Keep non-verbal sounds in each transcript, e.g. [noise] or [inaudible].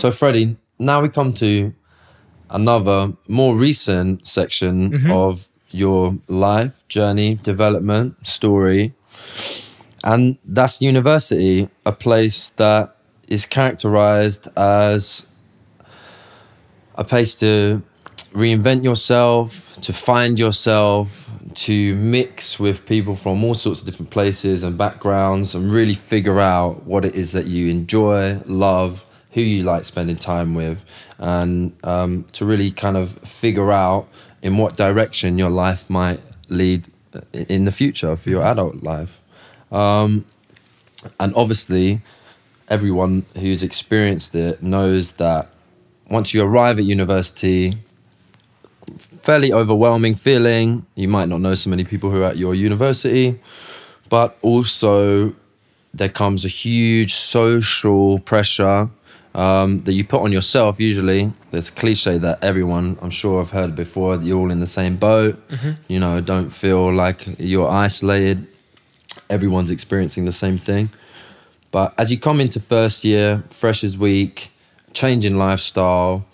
So, Freddie, now we come to another more recent section mm-hmm. of your life journey, development, story. And that's university, a place that is characterized as a place to reinvent yourself, to find yourself, to mix with people from all sorts of different places and backgrounds and really figure out what it is that you enjoy, love, who you like spending time with, and um, to really kind of figure out in what direction your life might lead in the future for your adult life. Um, and obviously, everyone who's experienced it knows that once you arrive at university, fairly overwhelming feeling. You might not know so many people who are at your university, but also there comes a huge social pressure um, that you put on yourself. Usually, there's a cliche that everyone, I'm sure, I've heard before. that You're all in the same boat. You know, don't feel like you're isolated. Everyone's experiencing the same thing. But as you come into first year, freshers week, change in lifestyle,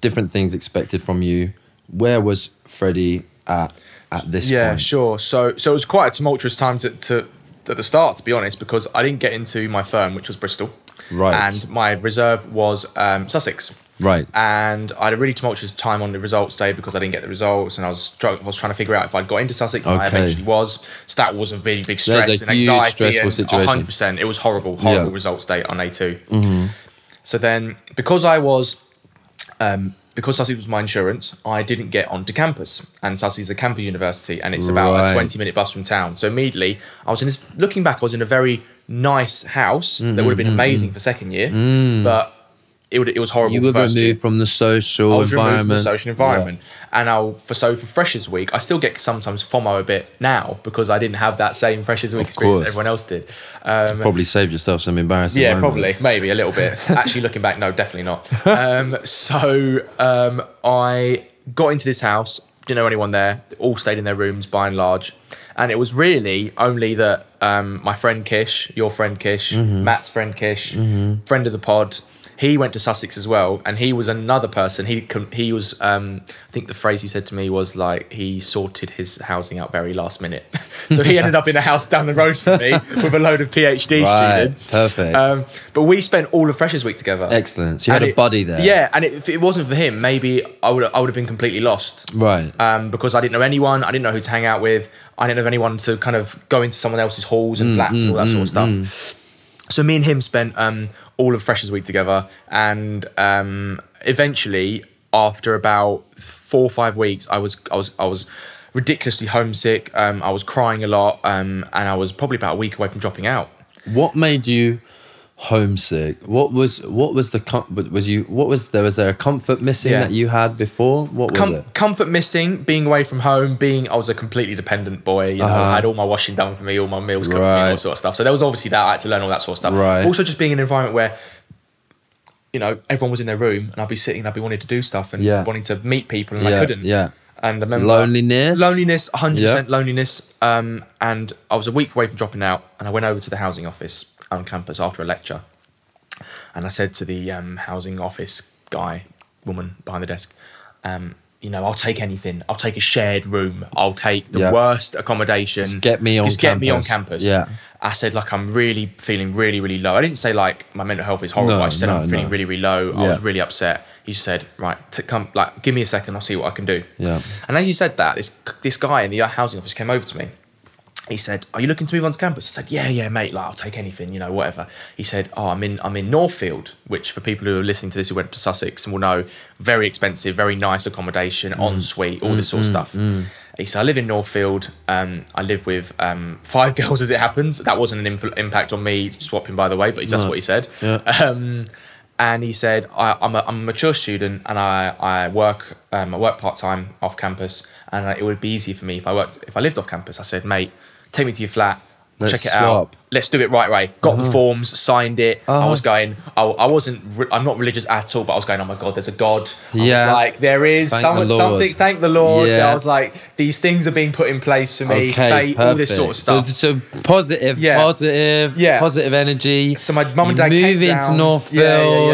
different things expected from you. Where was Freddie at at this yeah, point? sure. So so it was quite a tumultuous time to, to at the start, to be honest, because I didn't get into my firm, which was Bristol, Right. and my reserve was um, Sussex. Right. And I had a really tumultuous time on the results day because I didn't get the results, and I was I was trying to figure out if I'd got into Sussex, and I eventually was. So that was a really big stress and anxiety. stressful and situation. 100%. It was horrible, horrible Yeah. results day on A 2 mm-hmm. So then, because I was um, because Sussex was my insurance, I didn't get onto campus. And Sussex is a campus university and it's about Right. a 20 minute bus from town. So immediately, I was in this, looking back, I was in a very nice house that would have been mm-hmm, mm-hmm, amazing for second year, mm. but it, would, it was horrible You were first year. removed from the social I was removed from environment. the social environment. And I'll, for so for Freshers Week, I still get sometimes FOMO a bit now because I didn't have that same Freshers Week Of experience that course. everyone else did. Um, Probably saved yourself some embarrassing. yeah, moments. probably, maybe a little bit. [laughs] Actually, looking back, no, definitely not. Um, so um, I got into this house, didn't know anyone there. All stayed in their rooms by and large, and it was really only that um, my friend Kish, your friend Kish, Mm-hmm. Matt's friend Kish, friend of the pod. He went to Sussex as well, and he was another person. He he was. Um, I think the phrase he said to me was like he sorted his housing out very last minute. [laughs] so he ended up in a house down the road from me [laughs] with a load of PhD Right, students. perfect. Um, but we spent all of Freshers Week together. Excellent. So you had And a it- buddy there. Yeah, and it, if it wasn't for him, maybe I would I would have been completely lost. Right. Um, because I didn't know anyone, I didn't know who to hang out with, I didn't have anyone to kind of go into someone else's halls Mm, and flats and all that sort of stuff. So me and him spent um, all of Freshers Week together, and um, eventually, after about four or five weeks, I was I was I was ridiculously homesick. Um, I was crying a lot, um, and I was probably about a week away from dropping out. What made you homesick? What was what was the com- was you what was there was there a comfort missing Yeah. that you had before? What was Com- it? comfort missing, being away from home, being I was a completely dependent boy. You know, Uh-huh. I had all my washing done for me, all my meals cooked for me, all Right. that sort of stuff. So there was obviously that I had to learn all that sort of stuff. Right. Also just being in an environment where, you know, everyone was in their room and I'd be sitting and I'd be wanting to do stuff and Yeah. wanting to meet people and I couldn't. yeah. And I remember Loneliness? loneliness, hundred percent Yeah. loneliness. Um, and I was a week away from dropping out, and I went over to the housing office on campus after a lecture, and I said to the um, housing office guy, woman behind the desk, um, you know, I'll take anything. I'll take a shared room. I'll take the Yeah. worst accommodation. Just get me on Just get me on campus. campus. Yeah. I said like I'm really feeling really really low. I didn't say like my mental health is horrible. No, I said no, I'm feeling no. really really low. I was really upset. He said right, t- come like give me a second. I'll see what I can do. Yeah. And as he said that, this this guy in the housing office came over to me. He said, "Are you looking to move on to campus?" I said, "Yeah, yeah, mate. Like, I'll take anything, you know, whatever." He said, "Oh, I'm in, I'm in Northfield, which for people who are listening to this who went to Sussex and will know, very expensive, very nice accommodation, Mm. ensuite, all this sort of stuff." He said, "I live in Northfield. Um, I live with um, five [laughs] girls, as it happens. That wasn't an inf- impact on me swapping, by the way, but that's No. what he said." Yeah. [laughs] Um, and he said, I, I'm, a, I'm a mature student and I, I work um, I work part time off campus, and uh, it would be easy for me if I worked if I lived off campus. I said, mate, take me to your flat. Let's check it swap. Uh-huh. out. Let's do it right way. Got the forms, signed it. I was going. I, I wasn't. Re- I'm not religious at all, but I was going. Oh my god, there's a God. I was Yeah. like, there is Thank someone, the something. Thank the Lord. Yeah. I was like, these things are being put in place for me. Fate, all this sort of So- stuff. So, positive, Yeah. positive, Yeah. positive energy. So my mum and dad move came into down. Northfield.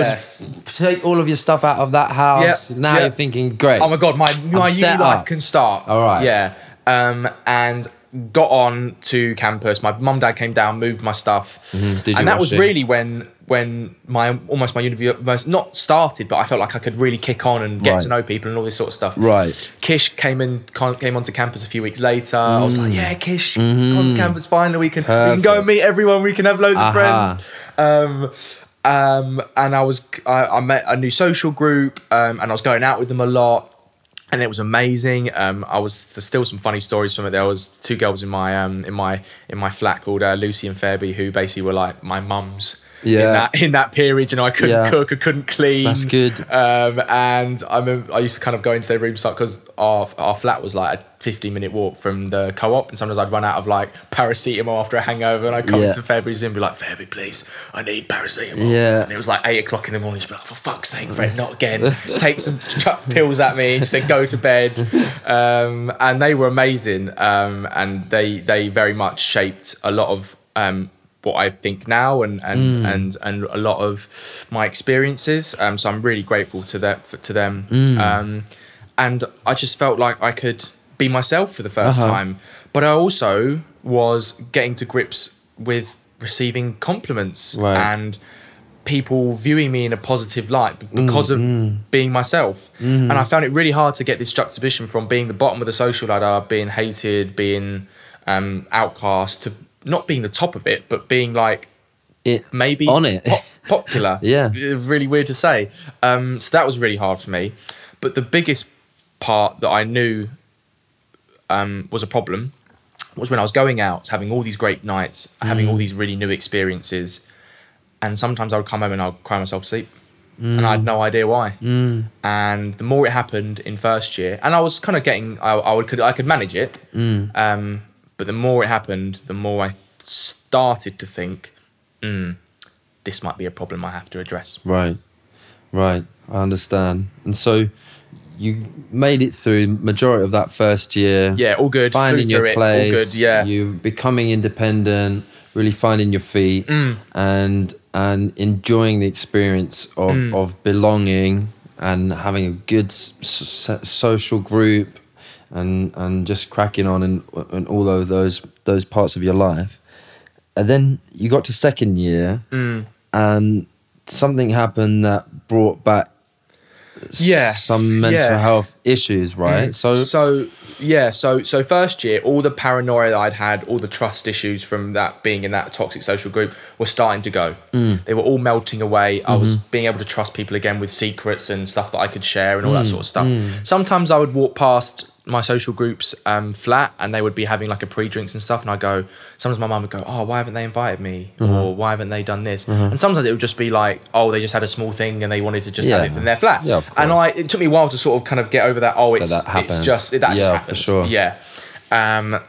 Yeah, yeah, Take all of your stuff out of that house. Yeah, Now yeah. you're thinking, great. Oh my god, my my uni life up. can start. All right. Yeah. Um, and got on to campus. My mum dad came down, moved my stuff, Mm-hmm. And that was washing. really when when my almost my university not started, but I felt like I could really kick on and get Right. to know people and all this sort of stuff. Right. Kish came in came onto campus a few weeks later. I was Mm. like, yeah, Kish, onto campus finally. We can we can Mm-hmm. Go and meet everyone. We can have loads of friends. Um, um, and I was I, I met a new social group, um, and I was going out with them a lot, and it was amazing. Um, I was there's still some funny stories from it. There was two girls in my um in my in my flat called uh, Lucy and Fairby who basically were like my mums. Yeah. In that in that period, you know, I couldn't Yeah. cook, I couldn't clean. That's good. Um, and I remember I used to kind of go into their room because our our flat was like a 15 minute walk from the co-op, and sometimes I'd run out of like paracetamol after a hangover, and I'd come Yeah. into Fairby's room and be like, Fairby, please, I need paracetamol. Yeah. And it was like eight o'clock in the morning. She'd be like, for fuck's sake, Fred, not again. [laughs] Take some pills at me. She said, go to bed. Um, and they were amazing. Um, and they they very much shaped a lot of um, what I think now and and, Mm. and and a lot of my experiences. Um, so I'm really grateful to that to them. Mm. Um, and I just felt like I could be myself for the 1st Uh-huh. time. But I also was getting to grips with receiving compliments Right. and people viewing me in a positive light Mm, because of being myself. And I found it really hard to get this juxtaposition from being the bottom of the social ladder, being hated, being um, outcast, to not being the top of it, but being like It, maybe on it. po- popular. [laughs] Yeah. really weird to say. Um, so that was really hard for me. But the biggest part that I knew um, was a problem was when I was going out, having all these great nights, having Mm. all these really new experiences, and sometimes I would come home and I'd cry myself to sleep, and I had no idea why. Mm. And the more it happened in first year, and I was kind of getting, I, I would could I could manage it, Mm. um, but the more it happened, the more I th- started to think, mm, this might be a problem I have to address. Right, right. I understand. And so you made it through majority of that first year. Yeah, all good. Finding your through it, all good, yeah. You becoming independent, really finding your feet, Mm. and and enjoying the experience of Mm. of belonging and having a good s- s- social group, and and just cracking on and and all of those those parts of your life. And then you got to second year, Mm. and something happened that brought back Yeah, some mental yeah. health issues, right? So, so yeah, so so first year, all the paranoia that I'd had, all the trust issues from that being in that toxic social group were starting to go. Mm. They were all melting away. I was Mm-hmm. being able to trust people again with secrets and stuff that I could share and all Mm, that sort of stuff. Sometimes I would walk past my social groups um, flat and they would be having like a pre-drinks and stuff and I go sometimes my mum would go oh why haven't they invited me? Uh-huh. or why haven't they done this? And sometimes it would just be like oh they just had a small thing and they wanted to just have it in their flat. Yeah, and. I it took me a while to sort of kind of get over that oh it's that it's just that Yeah, just for happens. sure. yeah. Um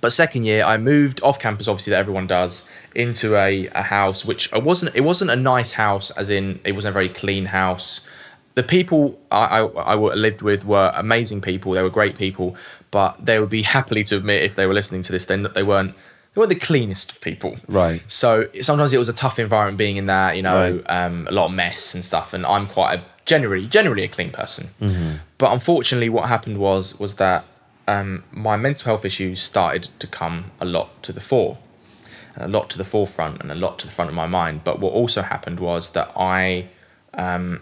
but second year I moved off campus obviously that everyone does into a, a house which it wasn't it wasn't a nice house as in it wasn't a very clean house the people I, I, I lived with were amazing people. They were great people. But they would be happily to admit if they were listening to this then that they weren't they weren't the cleanest people. Right. so sometimes it was a tough environment being in that you know Right. um, a lot of mess and stuff. And i'm quite a generally generally a clean person. Mm-hmm. but unfortunately what happened was was that um, my mental health issues started to come a lot to the fore. And a lot to the forefront and a lot to the front of my mind. But what also happened was that i um,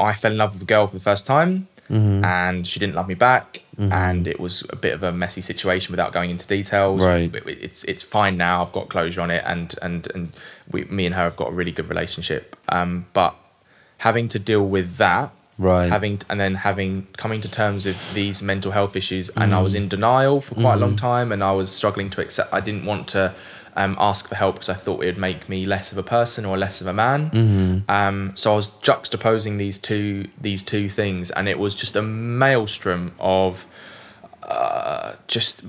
i fell in love with a girl for the first time Mm-hmm. and she didn't love me back and it was a bit of a messy situation without going into details Right. It- it's it's fine now i've got closure on it and and and we, me and her have got a really good relationship um, but having to deal with that Right. having and then having coming to terms with these mental health issues and i was in denial for quite a long time and i was struggling to accept i didn't want to um, ask for help because i thought it would make me less of a person or less of a man um, so i was juxtaposing these two these two things and it was just a maelstrom of uh, just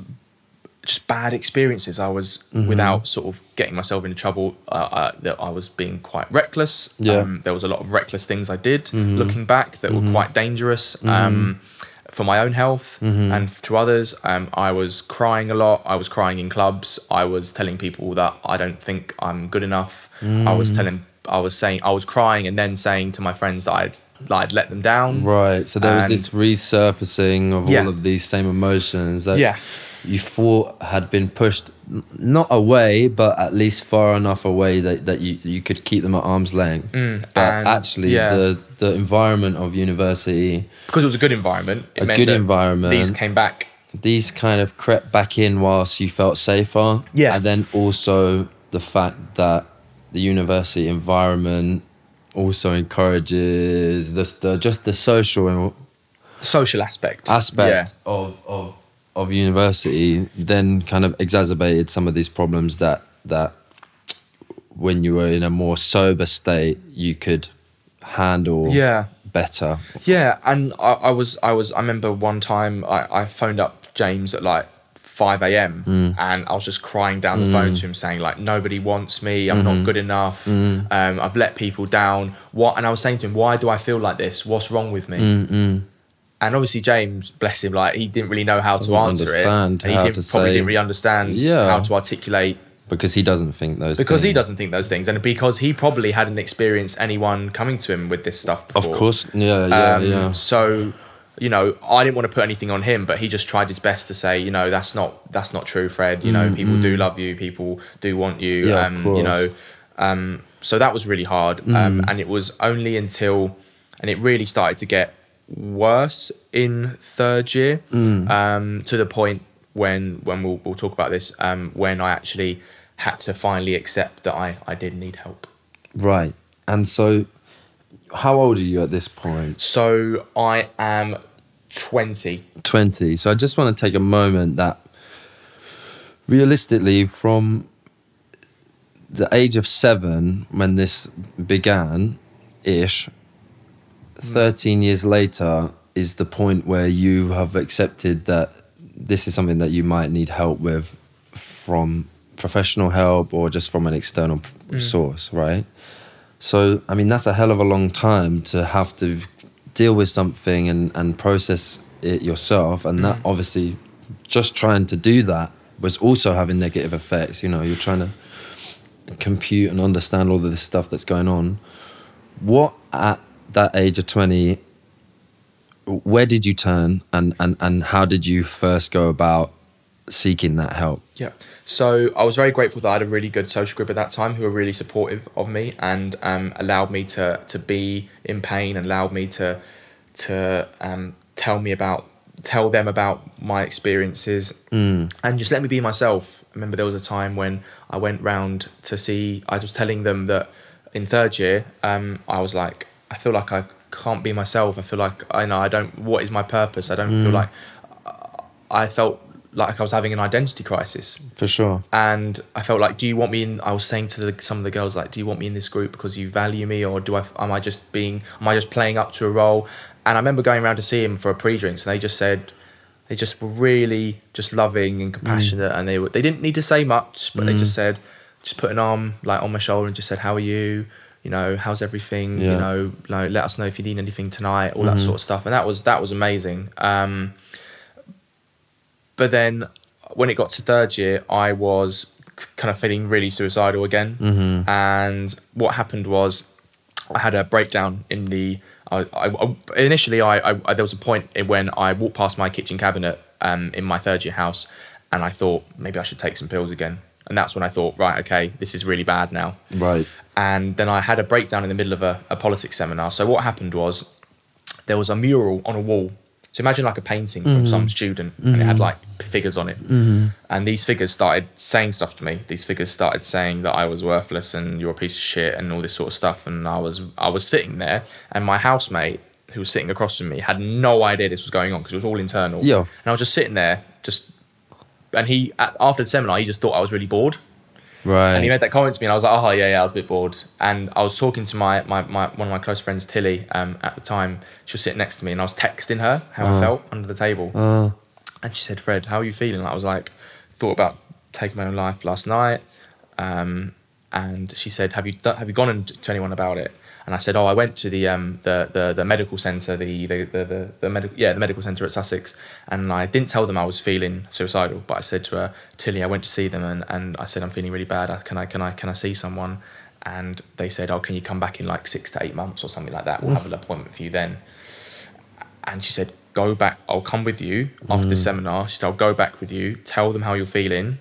just bad experiences. I was Mm-hmm. without sort of getting myself into trouble. Uh, uh, that I was being quite reckless. Yeah. Mm-hmm. Um, there was a lot of reckless things I did looking back that were quite dangerous. Um, for my own health Mm-hmm. and to others, um, I was crying a lot. I was crying in clubs. I was telling people that I don't think I'm good enough. I Mm. was telling, I was saying, I was crying and then saying to my friends that I'd, that I'd let them down. Right. So there was And- this resurfacing of Yeah. all of these same emotions that Yeah. You thought had been pushed not away, but at least far enough away that, that you, you could keep them at arm's length. but Mm, and- actually, yeah. the, the environment of university, Because it was a good environment. It A good environment. These came back. these kind of crept back in whilst you felt safer. Yeah. And then also the fact that the university environment also encourages the, the just the social social aspect. aspect of, of of university then kind of exacerbated some of these problems that that when you were in a more sober state you could handle Yeah. better Yeah, and I, I was, I was, I remember one time I, I phoned up James at like 5 a.m. Mm. and I was just crying down the phone to him saying like, nobody wants me, I'm Mm-hmm. not good enough, Mm. um, I've let people down. What? And I was saying to him, why do I feel like this? What's wrong with me? Mm, And obviously James, bless him, like he didn't really know how to Doesn't answer it. And he didn't, to probably say- didn't really understand Yeah. how to articulate because he doesn't think those because he things. doesn't think those things, and because he probably hadn't experienced anyone coming to him with this stuff before. of course yeah yeah Um, yeah So, you know, I didn't want to put anything on him, but he just tried his best to say, you know, that's not that's not true, Fred. You know, people do love you, people do want you. Mm, Yeah, um, you know, um, so that was really hard, Mm. um, and it was only until, and it really started to get worse in third year, Mm. um, to the point when when we'll we'll talk about this, um, when I actually had to finally accept that I I did need help. right and so how old are you at this point So I am twenty. 20 so i just want to take a moment that realistically from the age of seven when this began ish 13 years later is the point where you have accepted that this is something that you might need help with from professional help or just from an external p- mm. source right? So i mean that's a hell of a long time to have to deal with something and, and process it yourself. And that mm. obviously just trying to do that was also having negative effects. You know you're trying to compute and understand all of this stuff that's going on. What at that age of 20 where did you turn and and and how did you first go about seeking that help Yeah. So I was very grateful that I had a really good social group at that time who were really supportive of me and um, allowed me to to be in pain and allowed me to to um, tell me about tell them about my experiences and just let me be myself. I remember there was a time when I went round to see. I was telling them that in third year, um, I was like, I feel like I can't be myself. I feel like I know I don't. What is my purpose? I don't feel mm. like. Uh, I felt like I was having an identity crisis for sure and I felt like, do you want me in? I was saying to the, some of the girls, like, do you want me in this group because you value me, or do I? Am I just being? Am I just playing up to a role? And I remember going around to see him for a pre-drinks, and they just said, they just were really just loving and mm. compassionate, and they were, they didn't need to say much, but they mm. just said, just put an arm like on my shoulder and just said, how are you? You know, how's everything? Yeah. You know, like, let us know if you need anything tonight, all that sort of stuff, and that was that was amazing. Um, but then when it got to third year, I was kind of feeling really suicidal again. Mm-hmm. And what happened was I had a breakdown in the. I, I, initially, I, I, I there was a point when I walked past my kitchen cabinet um, in my third year house, and I thought maybe I should take some pills again. And that's when I thought, right, okay, this is really bad now right and then I had a breakdown in the middle of a, a politics seminar. So what happened was there was a mural on a wall. So imagine like a painting from some mm-hmm. student, and it had mm-hmm. like figures on it. Mm-hmm. And these figures started saying stuff to me. These figures started saying that I was worthless and you're a piece of shit and all this sort of stuff. And I was I was sitting there, and my housemate who was sitting across from me had no idea this was going on because it was all internal. Yeah. And I was just sitting there, just and he after the seminar he just thought I was really bored. right And he made that comment to me, and I was like, "Oh yeah, yeah." I was a bit bored, and I was talking to my my, my one of my close friends, Tilly. Um, at the time, she was sitting next to me, and I was texting her how I felt under the table, and she said, "Fred, how are you feeling?" I was like, thought about taking my own life last night. Um, and she said, "Have you have you gone and to anyone about it?" And I said, "Oh, I went to the um, the, the the medical centre, the the the the, the medical yeah the medical centre at Sussex, and I didn't tell them I was feeling suicidal, but I said to her, Tilly, I went to see them, and, and I said I'm feeling really bad. Can I can I can I see someone?" And they said, "Oh, can you come back in like six to eight months or something like that? We'll have an appointment for you then." and she said, "Go back. I'll come with you after the seminar." She said, "I'll go back with you. Tell them how you're feeling,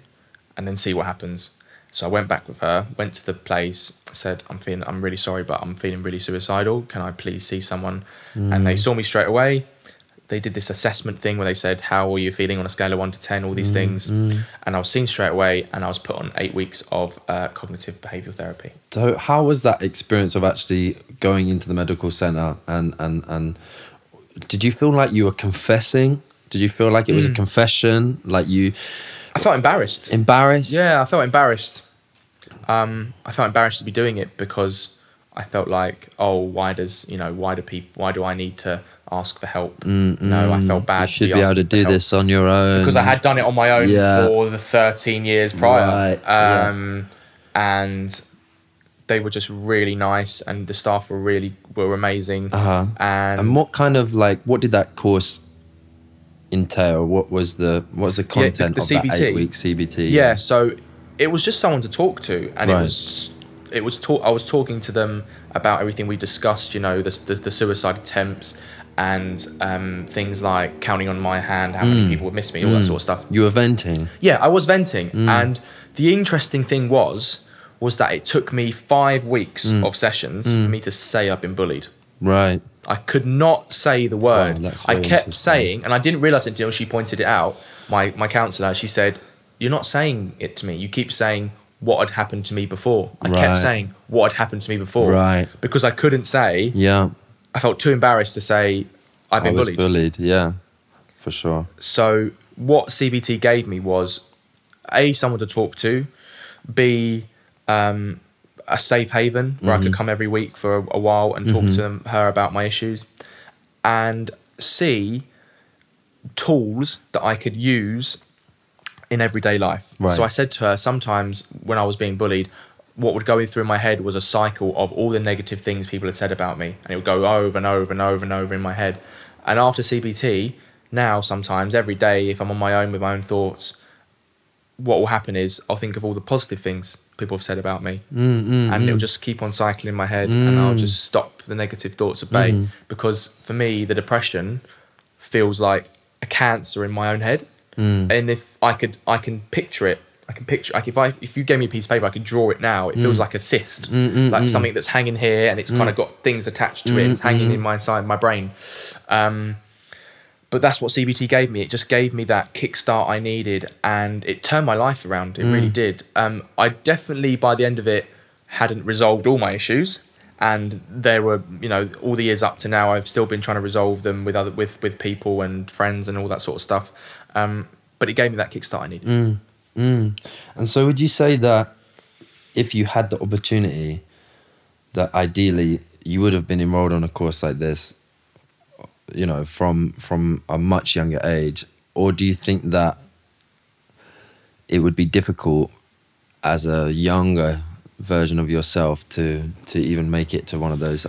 and then see what happens." So I went back with her. Went to the place. Said, "I'm feeling. I'm really sorry, but I'm feeling really suicidal. Can I please see someone?" And they saw me straight away. They did this assessment thing where they said, "How are you feeling on a scale of one to ten? All these things." And I was seen straight away, and I was put on eight weeks of uh, cognitive behavioural therapy. So how was that experience of actually going into the medical center and and and did you feel like you were confessing? Did you feel like it Mm. was a confession? Like you I felt embarrassed. embarrassed? Yeah, I felt embarrassed. Um, I felt embarrassed to be doing it because I felt like, oh, why does you know why do people why do I need to ask for help? no, I felt bad. You should to be able to do this on your own. because I had done it on my own Yeah. for the thirteen years prior, Right, yeah. um, and they were just really nice, and the staff were really were amazing. Uh-huh. And, And what kind of like what did that course entail? What was the what was the the- content the of that eight week CBT? yeah so it was just someone to talk to and Right. it was it was talk i was talking to them about everything we discussed you know the, the, the suicide attempts and um, things like counting on my hand how Mm. many people would miss me all that sort of stuff You were venting. yeah i was venting Mm. and the interesting thing was was that it took me five weeks Mm. of sessions for me to say i've been bullied Right. I could not say the word. Wow, I kept saying, and I didn't realize it until she pointed it out. My my counselor, she said, "You're not saying it to me. You keep saying what had happened to me before." I Right. kept saying what had happened to me before, Right. Because I couldn't say. Yeah. I felt too embarrassed to say I've I been was bullied. bullied. Yeah. For sure. So what CBT gave me was a someone to talk to, b um, a safe haven where Mm-hmm. I could come every week for a, a while and talk to her about my issues, and c tools that I could use in everyday life. Right. So I said to her sometimes when I was being bullied. What would go through my head was a cycle of all the negative things people had said about me, and it would go over and over and over and over in my head. And after CBT, now sometimes every day, if I'm on my own with my own thoughts, what will happen is I'll think of all the positive things people have said about me, Mm, mm and it'll mm. just keep on cycling in my head, and I'll mm. just stop the negative thoughts at bay. Because for me, the depression feels like a cancer in my own head, and if I could, I can picture it. I can picture like if I if you gave me a piece of paper, I could draw it now. It feels like a cyst, like something that's hanging here, and it's kind of got things attached to it. It's hanging in my inside my brain. Um, but that's what CBT gave me. It just gave me that kickstart I needed, and it turned my life around. It really did. Um, I definitely, by the end of it, hadn't resolved all my issues, and there were, you know, all the years up to now, I've still been trying to resolve them with other with with people and friends and all that sort of stuff. Um, but it gave me that kickstart I needed. And so, would you say that if you had the opportunity, that ideally you would have been enrolled on a course like this, you know, from from a much younger age, or do you think that it would be difficult as a younger version of yourself to to even make it to one of those?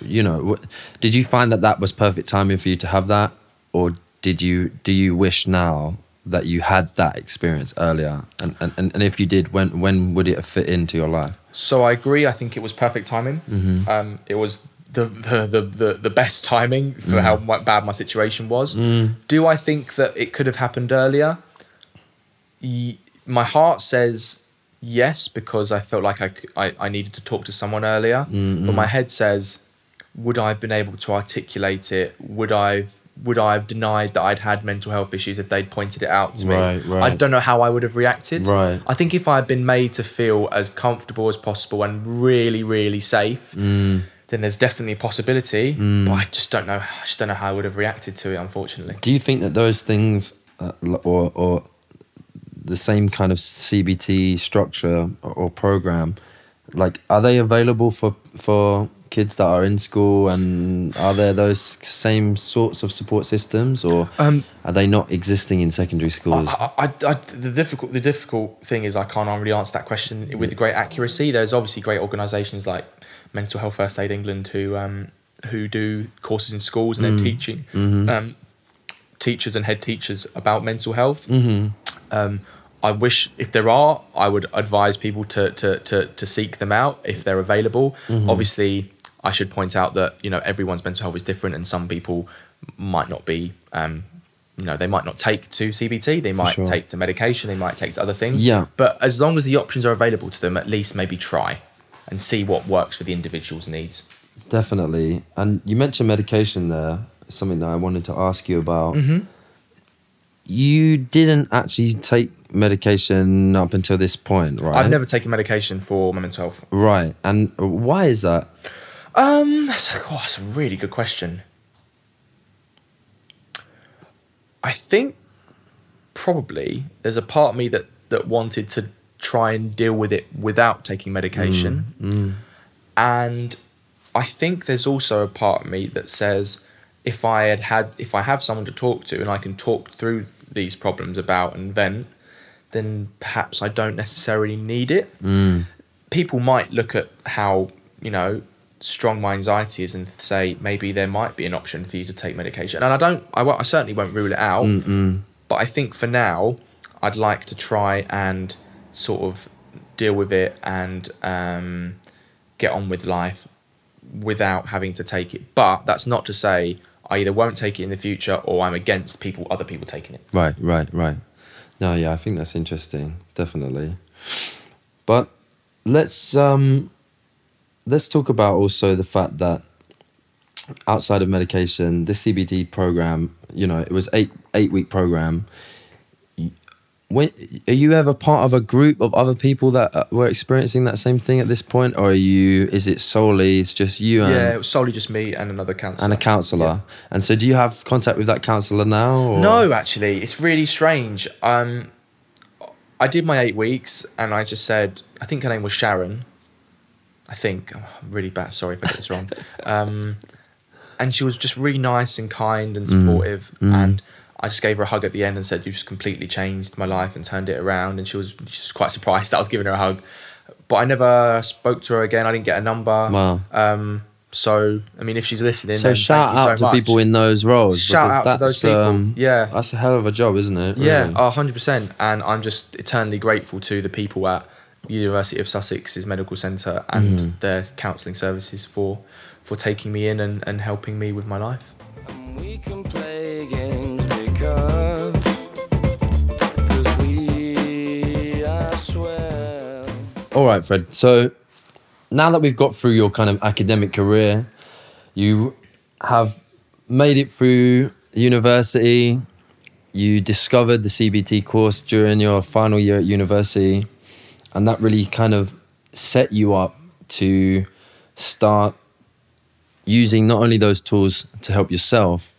You know, did you find that that was perfect timing for you to have that, or did you do you wish now that you had that experience earlier? And and, and, and if you did, when when would it fit into your life? So I agree. I think it was perfect timing. Um, it was the, the, the, the, best timing for mm. how mu- bad my situation was. Mm. Do I think that it could have happened earlier? Ye- my heart says yes because I felt like I I needed to talk to someone earlier. Mm-hmm. But my head says, would I have been able to articulate it? Would I would I have denied that I'd had mental health issues if they'd pointed it out to me? Right, right. I don't know how I would have reacted. Right. I think if I had been made to feel as comfortable as possible and really, really safe, Mm. Then there's definitely a possibility. But I just don't know. I just don't know how I would have reacted to it. Unfortunately. Do you think that those things, uh, or or the same kind of CBT structure or, or program, like are they available for for kids that are in school, and are there those same sorts of support systems, or Um, are they not existing in secondary schools? I, I, I, the difficult the difficult thing is I can't really answer that question with great accuracy. There's obviously great organisations like Mental Health First Aid England who um, who do courses in schools and they're teaching um, teachers and head teachers about mental health. Um, I wish if there are, I would advise people to to to, to seek them out if they're available. Obviously, I should point out that you know everyone's mental health is different, and some people might not be. Um, you know, they might not take to CBT. They might sure. take to medication. They might take to other things. Yeah. But as long as the options are available to them, at least maybe try and see what works for the individual's needs. Definitely. And you mentioned medication there, something that I wanted to ask you about. Mm-hmm. You didn't actually take medication up until this point, right? I've never taken medication for my mental health. Right. And why is that? Um, that's a, oh, that's a really good question. I think probably there's a part of me that that wanted to try and deal with it without taking medication, mm, mm. and I think there's also a part of me that says if I had had if I have someone to talk to and I can talk through these problems about and vent, then perhaps I don't necessarily need it. Mm. People might look at how you know strong my anxiety is and say maybe there might be an option for you to take medication. And i don't i, won't- I certainly won't rule it out. But i think for now i'd like to try and sort of deal with it and um, get on with life without having to take it but that's not to say i either won't take it in the future or i'm against people other people taking it Right, right, right. No, yeah, I think that's interesting, definitely. But let's um let's talk about also the fact that outside of medication, this CBT program, you know, it was eight eight week program. When are you ever part of a group of other people that uh, were experiencing that same thing at this point, or are you? Is it solely? It's just you and yeah it was solely just me and another counselor and a counselor. And so, do you have contact with that counselor now? Or? No, actually, it's really strange. Um, I did my eight weeks, and I just said, I think her name was Sharon. I think oh, I'm really bad. Sorry if I get this wrong. [laughs] Um, and she was just really nice and kind and supportive. And I just gave her a hug at the end and said, "You've just completely changed my life and turned it around." And she was, she was quite surprised that I was giving her a hug. But I never spoke to her again. I didn't get a number. Wow. Um, so I mean, if she's listening, So then shout thank you so out to much. people in those roles. Shout because out to those people. um, Yeah. that's a hell of a job, isn't it? Yeah, really? a hundred percent. And I'm just eternally grateful to the people at University of Sussex's medical centre and Mm-hmm. their counselling services for for taking me in and, and helping me with my life. All right, Fred. So now that we've got through your kind of academic career, you have made it through university. You discovered the CBT course during your final year at university, and that really kind of set you up to start using not only those tools to help yourself,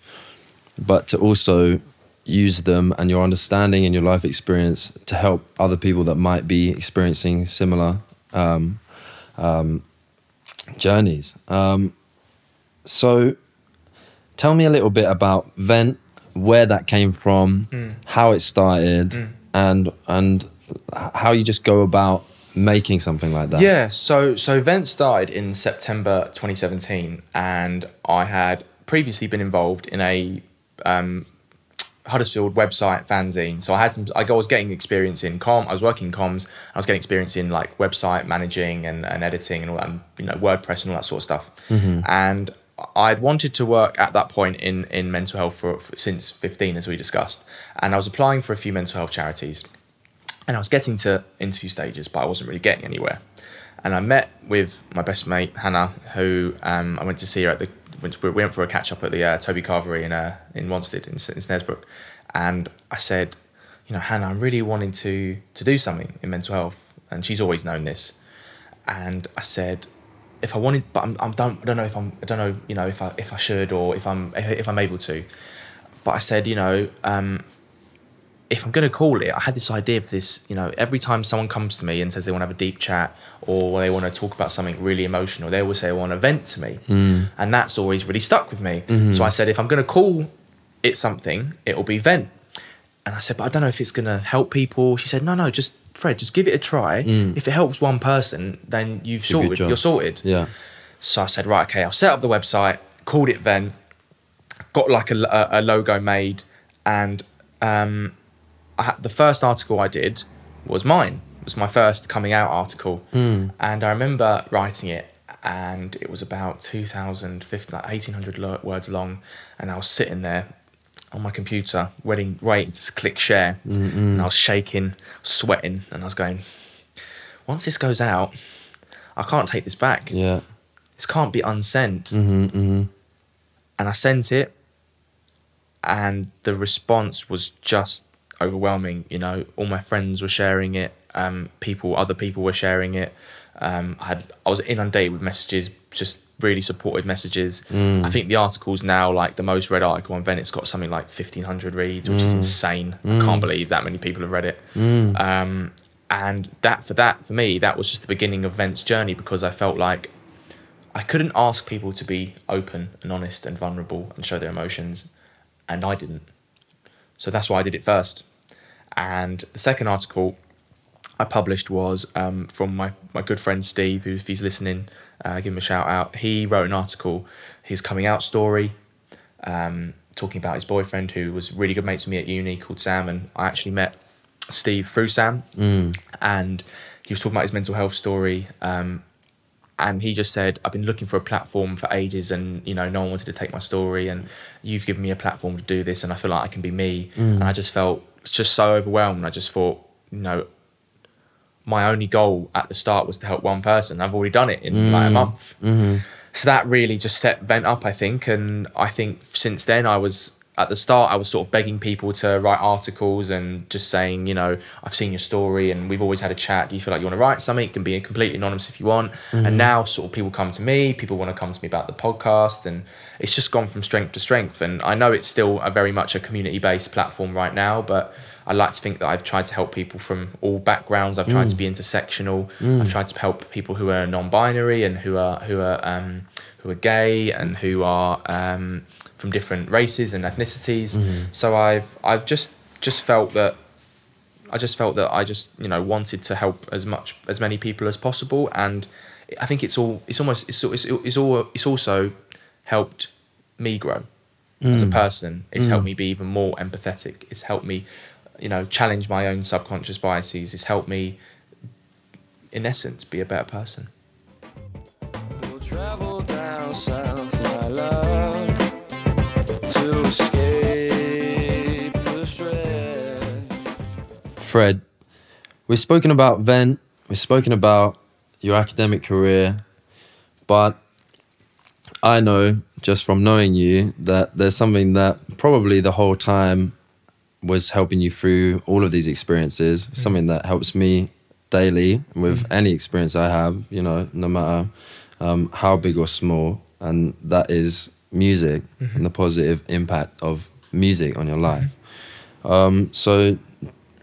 but to also use them and your understanding and your life experience to help other people that might be experiencing similar um, um, journeys. Um, so, tell me a little bit about Vent, where that came from, how it started, and and how you just go about making something like that. Yeah, so so Vent started in September 2017, and I had previously been involved in a um, Huddersfield website fanzine. So I had some. I was getting experience in com. I was working in comms. I was getting experience in like website managing and, and editing and all that, and, you know, WordPress and all that sort of stuff. And I'd wanted to work at that point in in mental health for, for since 15, as we discussed. And I was applying for a few mental health charities and I was getting to interview stages, but I wasn't really getting anywhere. And I met with my best mate Hannah, who um, I went to see her at the we went for a catch up at the uh, Toby Carvery in uh, in Wanstead in, in Snaresbrook, and I said, you know, Hannah, I'm really wanting to to do something in mental health, and she's always known this, and I said. If I wanted, but I'm, I'm don't, I don't know if I'm, I don't know, you know, if I, if I should or if I'm, if I'm able to. But I said, you know, um, if I'm going to call it, I had this idea of this, you know, every time someone comes to me and says they want to have a deep chat or they want to talk about something really emotional, they always say, I want to vent to me. And that's always really stuck with me. So I said, if I'm going to call it something, it will be vent. And I said, but I don't know if it's going to help people. She said, no, no, just, Fred, just give it a try. If it helps one person, then you've sorted, you're sorted. Yeah. So I said, right, okay, I'll set up the website, called it vent, got like a, a, a logo made, and um, The first article I did was mine. It was my first coming out article, and I remember writing it, and it was about 2,050, like 1,800 lo- words long, and I was sitting there on my computer, waiting, waiting to click share, and I was shaking, sweating, and I was going, once this goes out, I can't take this back Yeah. this can't be unsent. Mm-hmm, mm-hmm. And I sent it, and the response was just overwhelming. You know, all my friends were sharing it. Um, people, other people were sharing it. Um, I had, I was inundated with messages, just really supportive messages. I think the article's now like the most read article on Venice got something like fifteen hundred reads, which is insane. I can't believe that many people have read it. Um, and that for that for me, that was just the beginning of Vent's journey because I felt like I couldn't ask people to be open and honest and vulnerable and show their emotions, and I didn't. So that's why I did it first. And the second article I published was um, from my, my good friend Steve, who, if he's listening, uh, give him a shout out. He wrote an article, his coming out story, um, talking about his boyfriend who was really good mates with me at uni called Sam. And I actually met Steve through Sam. And he was talking about his mental health story. Um, and he just said, I've been looking for a platform for ages and, you know, no one wanted to take my story and you've given me a platform to do this and I feel like I can be me. And I just felt just so overwhelmed. I just thought, you know, my only goal at the start was to help one person. I've already done it in like a mm-hmm. month. Mm-hmm. So that really just set Vent up, I think. And I think since then, I was at the start, I was sort of begging people to write articles and just saying, you know, I've seen your story and we've always had a chat. Do you feel like you want to write something? It can be completely anonymous if you want. And mm-hmm. now, sort of, people come to me, people want to come to me about the podcast, and it's just gone from strength to strength. And I know it's still a very much a community based platform right now, but I like to think that I've tried to help people from all backgrounds. I've tried to mm. be intersectional. Mm. I've tried to help people who are non-binary and who are who are um, who are gay and who are um, from different races and ethnicities. Mm-hmm. So I've I've just just felt that I just felt that I just you know wanted to help as much as many people as possible, and I think it's all it's almost it's it's, it's all it's also helped me grow as a mm. person. It's helped me be even more empathetic. It's helped me, you know, challenge my own subconscious biases. It's helped me, in essence, be a better person. We'll travel down south, my love, to escape the. Fred, we've spoken about Vent, we've spoken about your academic career, but I know just from knowing you that there's something that probably the whole time was helping you through all of these experiences, something that helps me daily with any experience I have, you know, no matter um, how big or small, and that is music and the positive impact of music on your life. Um, so,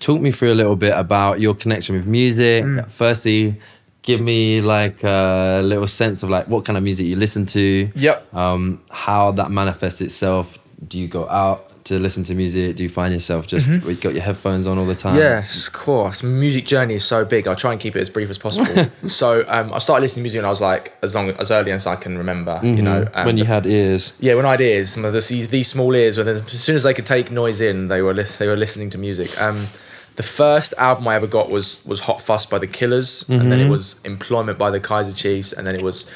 talk me through a little bit about your connection with music. Firstly, give me like a little sense of like what kind of music you listen to. Yep. Um, how that manifests itself. Do you go out to listen to music? Do you find yourself just you got your headphones on all the time? Yes, of course. Music journey is so big. I'll try and keep it as brief as possible. [laughs] so um, I started listening to music when I was like as long as early as I can remember. You know, um, when you the- had ears. yeah, when I had ears, these small ears, when as soon as they could take noise in, they were lis- they were listening to music. Um, the first album I ever got was was Hot Fuss by the Killers, and Mm-hmm. then it was Employment by the Kaiser Chiefs, and then it was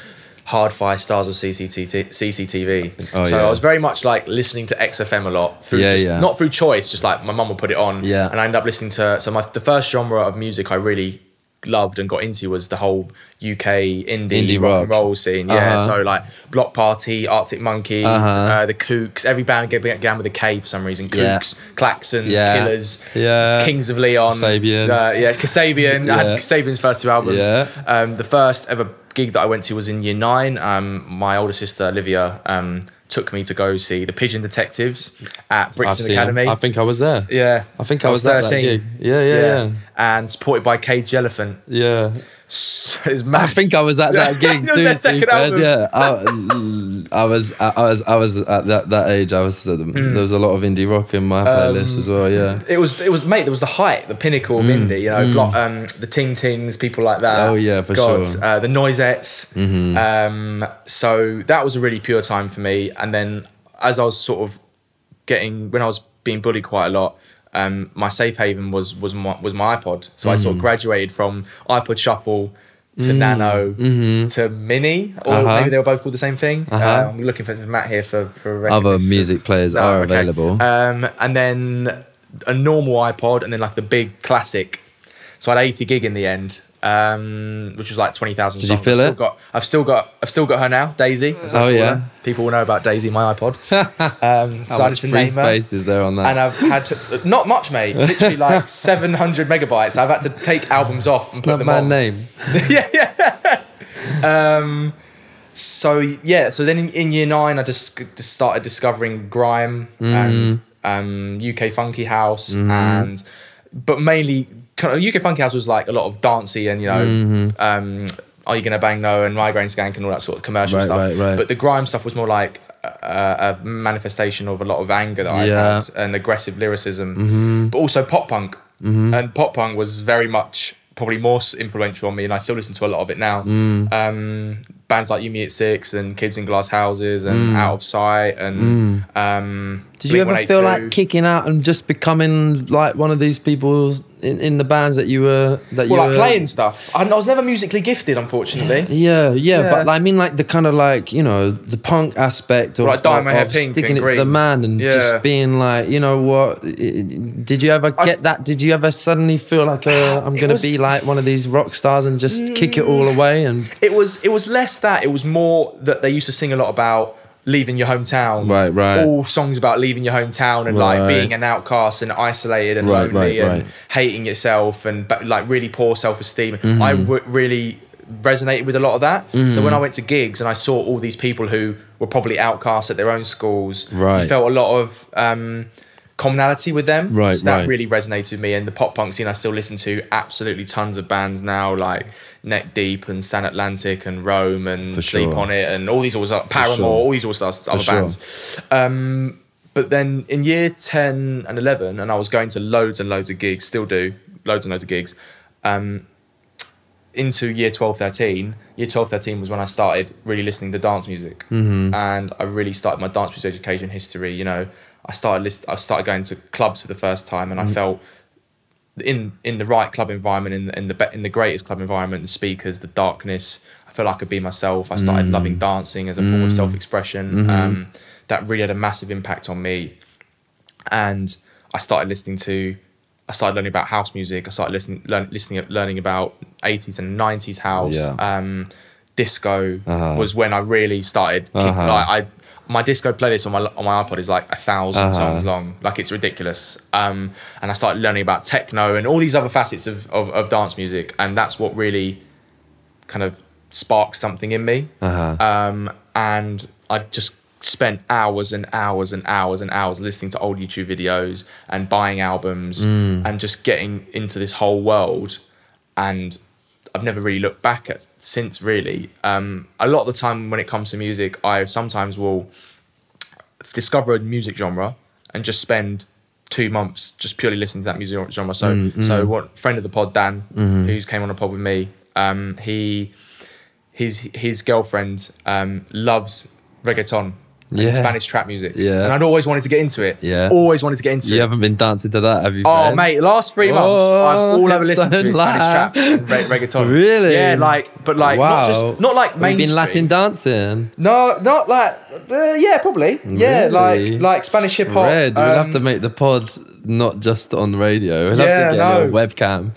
Hard-Fi Stars of CCTV. CCTV. Oh, so yeah. I was very much like listening to XFM a lot through Yeah, just, yeah. not through choice, just like my mum would put it on, Yeah. and I ended up listening to. So my the first genre of music I really loved and got into was the whole UK indie, Indie rock, rock. and roll scene. Yeah, Uh-huh. so like Bloc Party, Arctic Monkeys, Uh-huh. uh, the Kooks, every band began with a K for some reason. Yeah. Kooks, Klaxons, Yeah. Killers, Yeah. Kings of Leon, Kasabian. uh, yeah, Kasabian. I had Yeah. Kasabian's first two albums. Yeah. Um, the first ever gig that I went to was in year nine. Um, my older sister Olivia um, took me to go see the Pigeon Detectives at Brixton. Academy. I think I was there. yeah, I think I was at that gig. Yeah, yeah, yeah. And supported by Cage Elephant. Yeah. I think I was at that [laughs] gig. Seriously. Yeah, I, I was, I, was, I was at that, that age. I was. Hmm. There was a lot of indie rock in my Um, playlist as well. Yeah. It was, it was, mate. There was the height, the pinnacle of indie. You know, block, um, the Ting Tings, people like that. Mm. Oh, yeah, for sure. Mm-hmm. Uh, the Noisettes. Um, so that was a really pure time for me. And then as I was sort of getting, when I was being bullied quite a lot, um, my safe haven was was my, was my iPod. So I Mm. sort of graduated from iPod Shuffle to Nano to Mini, or Mm-hmm. Uh-huh. maybe they were both called the same thing. Uh-huh. Uh, I'm looking for Matt here for for Other music players Oh, are okay. available. Um, and then a normal iPod, and then like the big classic. So I had 80 gig in the end, um, which was like 20,000 Did you songs. feel I've still it? Got, I've still got, I've still got her now, Daisy. Oh, yeah? her. people will know about Daisy, my iPod. [laughs] Um, How decided much to free space is there on that? And I've had to, not much, mate. Literally [laughs] like 700 megabytes. I've had to take albums off and it's put not my on. name. [laughs] yeah, yeah. um, so yeah, so then in, in year nine, I just, just started discovering grime and um, UK funky house, and but mainly kind of UK funky house was like a lot of dancey and you know. Mm-hmm. Um, are you gonna bang no and migraine skank and all that sort of commercial Right, stuff? right, right. But the grime stuff was more like a, a manifestation of a lot of anger that I Yeah. had and aggressive lyricism, mm-hmm. but also pop punk. Mm-hmm. And pop punk was very much probably more influential on me, and I still listen to a lot of it now. Mm. Um, bands like You Me at Six and Kids in Glass Houses and Out of Sight and um, Did you ever feel like kicking out and just becoming like one of these people in, in the bands that you were that you like were playing stuff? I, I was never musically gifted, unfortunately. Yeah, yeah, Yeah. but I mean, like the kind of like you know the punk aspect of, Like dye of, my hair of pink sticking it to the man and Yeah. just being like, you know what? i- Did you ever get that? Did you ever suddenly feel like uh, [sighs] I'm gonna was- Mm. be like one of these rock stars and just kick it all away? And It was it was less that it was more that they used to sing a lot about leaving your hometown. Right, right. All songs about leaving your hometown and Right. like being an outcast and isolated and Right, lonely right, and hating yourself and but, like really poor self esteem. Mm-hmm. I w- really resonated with a lot of that. So Mm-hmm. when I went to gigs and I saw all these people who were probably outcasts at their own schools, Right. you felt a lot of um, commonality with them. Right, so that right. really resonated with me. And the pop punk scene, I still listen to absolutely tons of bands now, like Neck Deep and San Atlantic and Rome and For Sleep sure. on It and all these all stars, Paramore, sure. all these all stars, other sure. bands. Um, but then in year 10 and 11, and I was going to loads and loads of gigs, still do loads and loads of gigs. Um, into year 12, 13, year 12, 13 was when I started really listening to dance music. Mm-hmm. And I really started my dance music education history. You know, I started list- I started going to clubs for the first time and I Mm-hmm. felt in in the right club environment, in, in the be- in the greatest club environment, the speakers, the darkness. I felt like I could be myself. I Mm. started loving dancing as a form of self expression. Mm-hmm. Um, that really had a massive impact on me. And I started listening to, I started learning about house music. I started listening, learn, listening, learning about 80s and 90s house. Yeah. Um, disco Uh-huh. was when I really started. Kick, Uh-huh. Like I, my disco playlist on my on my iPod is like a 1000 Uh-huh. songs long. Like it's ridiculous. Um, and I started learning about techno and all these other facets of, of, of dance music, and that's what really kind of sparked something in me. uh-huh. Um, and I just spent hours and hours and hours and hours listening to old YouTube videos and buying albums Mm. and just getting into this whole world. And I've never really looked back at since really. Um, a lot of the time when it comes to music, I sometimes will discover a music genre and just spend two months just purely listening to that music genre. So, Mm, so what friend of the pod, Dan, Mm-hmm. who's came on a pod with me, um, he his his girlfriend um, loves reggaeton. Yeah. Spanish trap music. Yeah. And I'd always wanted to get into it. Yeah. Always wanted to get into you it. You haven't been dancing to that, have you? Oh Fred? mate, last three months Oh, I'm all over listening to is Spanish trap and re- reggaeton. Really? Yeah, like but like not just not like Have you mainstream. been Latin dancing? No, not like uh, yeah, probably. Yeah, Really? like like Spanish hip hop. Red, we'll have um, to make the pod not just on radio. We'll Yeah, have to get no. webcam.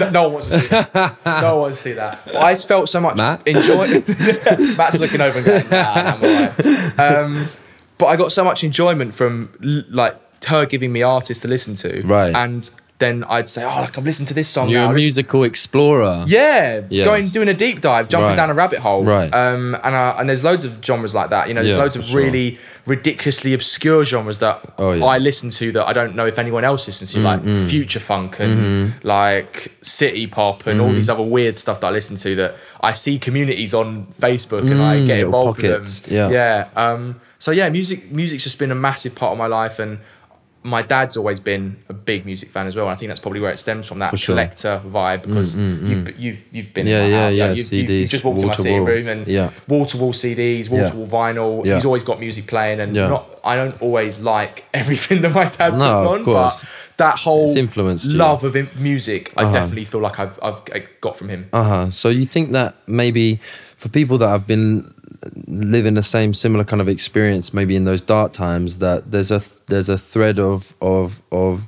no, [laughs] no one wants to see that. No one wants to see that. But I felt so much Matt? enjoy. [laughs] [laughs] Matt's looking over and going, nah, I'm alright. Um, but I got so much enjoyment from like her giving me artists to listen to, Right. And then I'd say, oh, like I've listened to this song You're now. a musical explorer. yeah, Yes. going doing a deep dive, jumping Right. down a rabbit hole. Right. Um, and uh, and there's loads of genres like that. You know, there's Yeah, loads of sure. really ridiculously obscure genres that Oh, yeah. Mm, I listen to that I don't know if anyone else listens to, like future funk and Mm-hmm. like city pop and all these other weird stuff that I listen to. That I see communities on Facebook and I Mm, get little involved pockets, with them. yeah. Yeah. Um, so yeah, music music's just been a massive part of my life and. My dad's always been a big music fan as well. And I think that's probably where it stems from that sure. Mm, collector vibe because you've, you've you've been Yeah, yeah, yeah, You've, you've- you've just walked to my sitting room and Yeah. wall to wall CDs, wall to wall vinyl. Yeah. He's always got music playing, and Yeah. not I don't always like [laughs] everything that my dad No, puts of on, course. but that whole It's influenced you. love of im- music, I Uh-huh. definitely feel like I've I've got from him. Uh huh. So you think that maybe for people that have been living the same similar kind of experience, maybe in those dark times, that there's a there's a thread of of of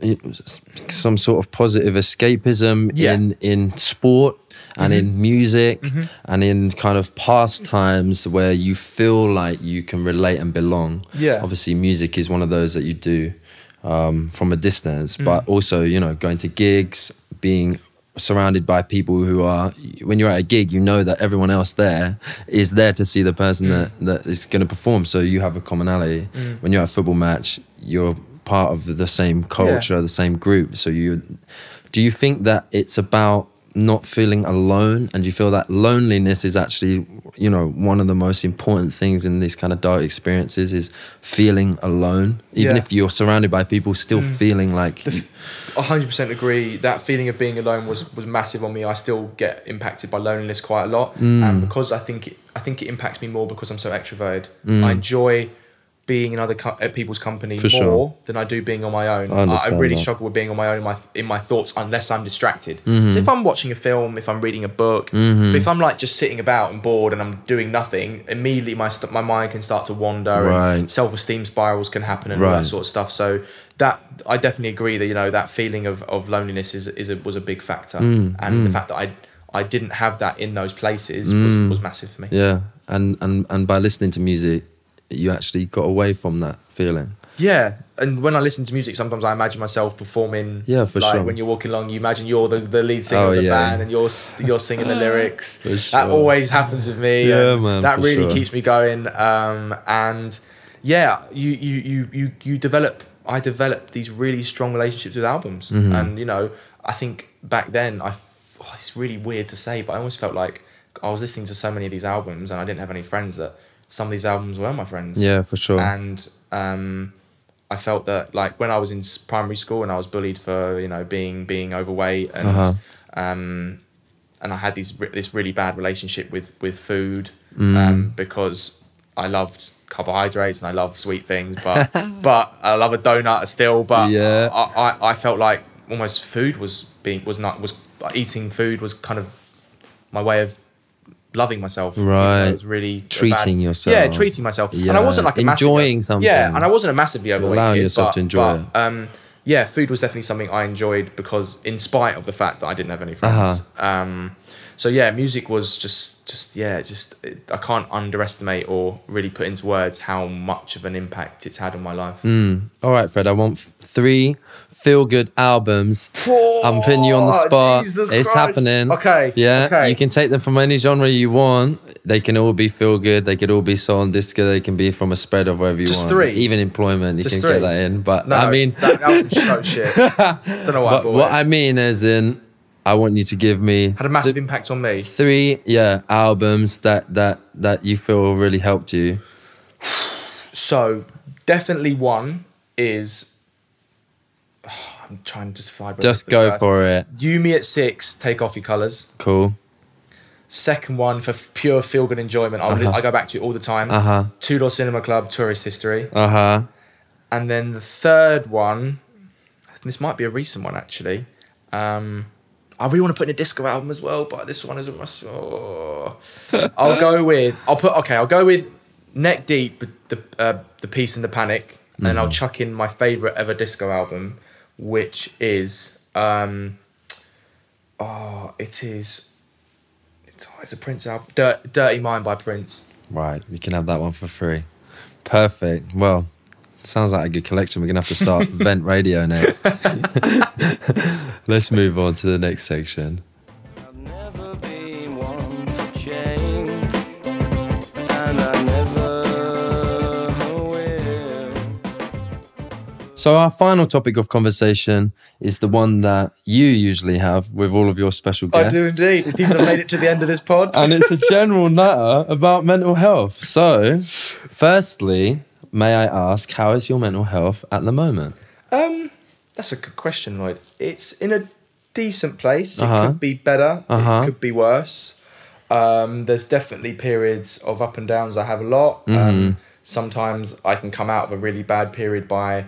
you know, s- some sort of positive escapism Yeah. in in sport and mm-hmm. in music mm-hmm. and in kind of pastimes where you feel like you can relate and belong. Yeah. Obviously, music is one of those that you do um, from a distance, but mm. also you know going to gigs, being surrounded by people who are when you're at a gig you know that everyone else there is there to see the person mm. that, that is going to perform. So you have a commonality. Mm. When you're at a football match you're part of the same culture the same group. So you do you think that it's about not feeling alone and you feel that loneliness is actually you know one of the most important things in these kind of dark experiences is feeling alone even Yeah. if you're surrounded by people still feeling like hundred percent agree. That feeling of being alone was was massive on me. I still get impacted by loneliness quite a lot, Mm. and because I think it, I think it impacts me more because I'm so extroverted. Mm. I enjoy being in other co- uh, people's company For more sure. than I do being on my own. I understand really that. struggle with being on my own in my in my thoughts unless I'm distracted. Mm-hmm. So if I'm watching a film, if I'm reading a book, but if I'm like just sitting about and bored and I'm doing nothing, immediately my st- my mind can start to wander Right. and self esteem spirals can happen and all Right. that sort of stuff. So that I definitely agree that you know that feeling of, of loneliness is is a, was a big factor, Mm, and the fact that I I didn't have that in those places was, Mm. was massive for me. Yeah, and and and by listening to music, you actually got away from that feeling. Yeah, and when I listen to music, sometimes I imagine myself performing. Yeah, for like sure. When you're walking along, you imagine you're the, the lead singer Oh, of the yeah. band, and you're you're singing the [laughs] lyrics. For That always happens with me. Yeah, man, That for really sure. keeps me going. Um, and yeah, you you you you you develop. I developed these really strong relationships with albums, Mm-hmm. and you know, I think back then I. f- oh, it's really weird to say, but I always felt like I was listening to so many of these albums, and I didn't have any friends that some of these albums were my friends Yeah, for sure. and um, I felt that like when I was in primary school and I was bullied for you know being being overweight and Uh-huh. um, and I had these this really bad relationship with with food Mm. um, because I loved carbohydrates and I love sweet things but [laughs] but I love a donut still but Yeah. I, I, I felt like almost food was being was not was eating food was kind of my way of loving myself even though Right. it was really Treating bad- yourself. yeah treating myself and I wasn't like a massive- Enjoying something. yeah and I wasn't a massively overweight allowing kid, yourself but, to enjoy but, um, yeah, food was definitely something I enjoyed because, in spite of the fact that I didn't have any friends. Uh-huh. Um, so yeah, music was just, just yeah, just it, I can't underestimate or really put into words how much of an impact it's had on my life. Mm. All right, Fred. I want three feel good albums. I'm putting you on the Oh, spot. Jesus it's Christ. happening. Okay, Yeah. okay. You can take them from any genre you want. They can all be feel good. They could all be soul disco. They can be from a spread of whatever you Just want. three? Even employment, you Just can three? get that in. But No, I mean, that, was so shit. [laughs] Don't know why but what it. I mean is in, I want you to give me had a massive the impact on me. three, yeah, albums that that that you feel really helped you. So definitely one is. I'm trying to whether Just go first. for it. You me at six. Take off your colours. Cool. Second one for f- pure feel good enjoyment. I, would, Uh-huh. I go back to it all the time. Uh huh. Two Door Cinema Club, Tourist History. Uh huh. And then the third one, this might be a recent one actually. Um, I really want to put in a disco album as well, but this one isn't. Oh. I'll go with. I'll put. Okay, I'll go with Neck Deep, the uh, the Peace and the Panic, and I'll chuck in my favorite ever disco album, which is. Um, oh, it is. It's, oh, it's a Prince album. Dirt, Dirty Mind by Prince. Right, we can have that one for free. Perfect. Well, Sounds like a good collection. We're gonna have to start [laughs] Vent Radio next. [laughs] Let's move on to the next section. So our final topic of conversation is the one that you usually have with all of your special guests. I do indeed. If people have made it to the end of this pod. [laughs] and it's a general matter about mental health. So, firstly, may I ask, how is your mental health at the moment? Um, that's a good question, Lloyd. It's in a decent place. It Uh-huh. could be better. Uh-huh. It could be worse. Um, there's definitely periods of up and downs. I have a lot. Mm-hmm. Um, sometimes I can come out of a really bad period by,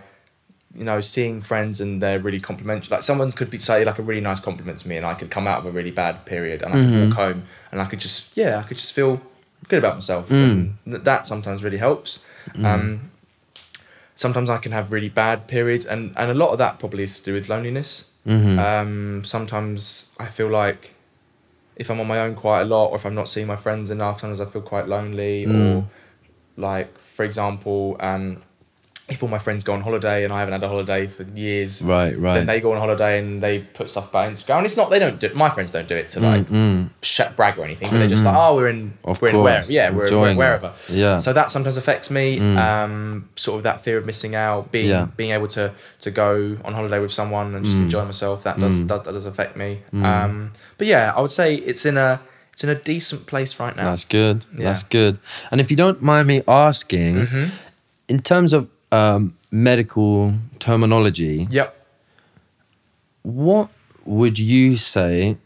you know, seeing friends and they're really complimentary. Like someone could be say like a really nice compliment to me, and I could come out of a really bad period, and I Mm-hmm. could walk home, and I could just yeah, I could just feel good about myself. Mm. And th- that sometimes really helps. Um, sometimes I can have really bad periods, and, and a lot of that probably is to do with loneliness. Mm-hmm. Um, sometimes I feel like if I'm on my own quite a lot, or if I'm not seeing my friends enough, sometimes I feel quite lonely. Mm. Or, like, for example, um, if all my friends go on holiday and I haven't had a holiday for years, Right, right. then they go on holiday and they put stuff about Instagram. And it's not they don't do my friends don't do it to like sh- brag or anything, but they're just like, oh, we're in, Mm, Of we're in where, yeah, we're, we're it. wherever. Yeah. So that sometimes affects me. Um, sort of that fear of missing out, being Yeah. being able to to go on holiday with someone and just enjoy myself. That does that, that does affect me. Um, but yeah, I would say it's in a it's in a decent place right now. That's good. Yeah. Mm-hmm. That's good. And if you don't mind me asking, in terms of um, medical terminology, Yep. what would you say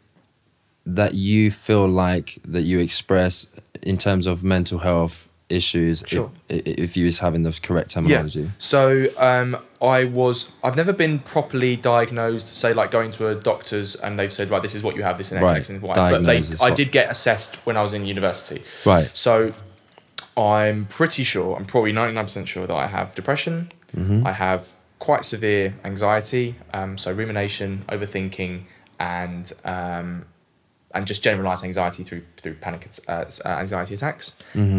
that you feel like that you express in terms of mental health issues Sure. if, if you was having the correct terminology? Yeah. So um, I was. I've never been properly diagnosed. Say like going to a doctor's and they've said right, this is what you have. This is Right. X and Y. But they, I did get assessed when I was in university. Right. So I'm pretty sure. I'm probably ninety nine percent sure that I have depression. Mm-hmm. I have quite severe anxiety. Um, so rumination, overthinking, and um, and just generalized anxiety through through panic uh, anxiety attacks.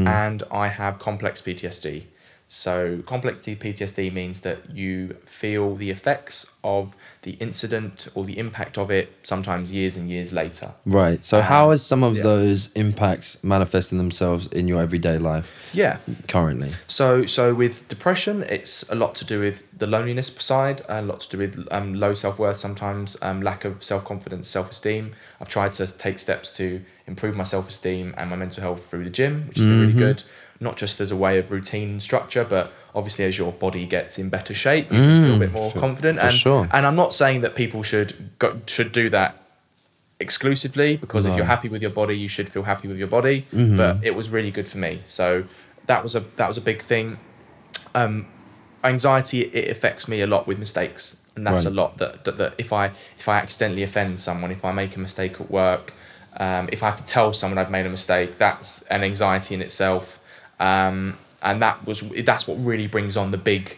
And I have complex PTSD. So complex PTSD means that you feel the effects of the incident or the impact of it sometimes years and years later. Right. So, how Um, is some of yeah. those impacts manifesting themselves in your everyday life Yeah. currently? So, so with depression, it's a lot to do with the loneliness side, a lot to do with um, low self worth, sometimes um, lack of self confidence, self esteem. I've tried to take steps to improve my self esteem and my mental health through the gym, which has been really good. Not just as a way of routine and structure, but obviously as your body gets in better shape, you can feel a bit more for- confident. for and sure. and I'm not saying that people should go, should do that exclusively because if you're happy with your body, you should feel happy with your body. Mm-hmm. But it was really good for me. So that was a that was a big thing. Um, anxiety it affects me a lot with mistakes, and that's Right. a lot that, that that if I if I accidentally offend someone, if I make a mistake at work, um, if I have to tell someone I've made a mistake, that's an anxiety in itself. Um, and that was that's what really brings on the big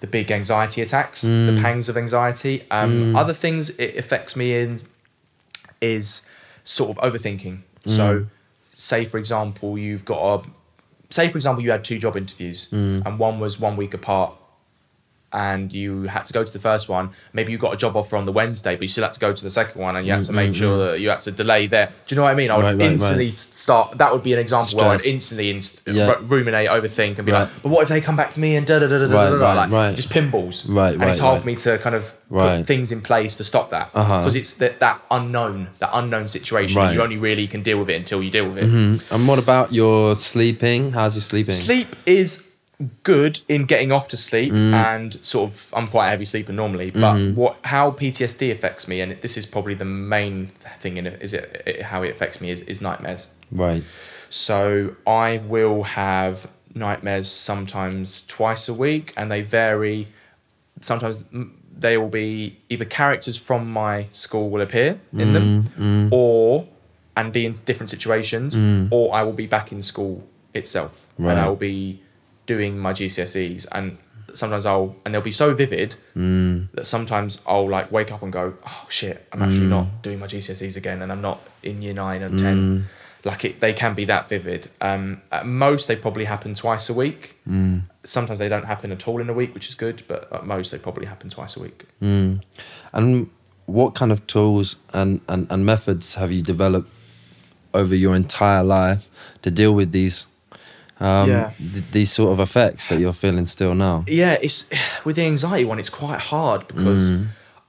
the big anxiety attacks, the pangs of anxiety. Um, Other things it affects me in is sort of overthinking. So, say for example, you've got a say for example you had two job interviews and one was one week apart and you had to go to the first one. Maybe you got a job offer on the wednesday but you still had to go to the second one and you had to make mm-hmm, sure mm-hmm. that you had to delay there. Do you know what i mean? I would Right, right, right. instantly start that would be an example where i'd instantly inst- Yeah. ru- ruminate overthink and be like but what if they come back to me and da da da da da da da like just pinballs. Right, and it's hard for me to kind of put things in place to stop that Uh-huh. because it's that, that unknown that unknown situation you only really can deal with it until you deal with it. Mm-hmm. And what about your sleeping? How's your sleeping? Sleep is good in getting off to sleep, Mm. and sort of I'm quite a heavy sleeper normally. But Mm-hmm. what how PTSD affects me, and this is probably the main thing in it, is it, it how it affects me is, is nightmares. Right. So I will have nightmares sometimes twice a week, and they vary. Sometimes mm, they will be either characters from my school will appear in them, or and be in different situations, or I will be back in school itself, and I will be doing my GCSEs, and sometimes I'll and they'll be so vivid mm. that sometimes I'll like wake up and go, oh shit, I'm actually mm. not doing my GCSEs again, and I'm not in year nine or ten. Mm. like it, they can be that vivid. Um, at most, they probably happen twice a week. Sometimes they don't happen at all in a week, which is good. But at most, they probably happen twice a week. And what kind of tools and, and, and methods have you developed over your entire life to deal with these um, Yeah. th- these sort of effects that you're feeling still now? Yeah, it's [sighs] with the anxiety one. It's quite hard because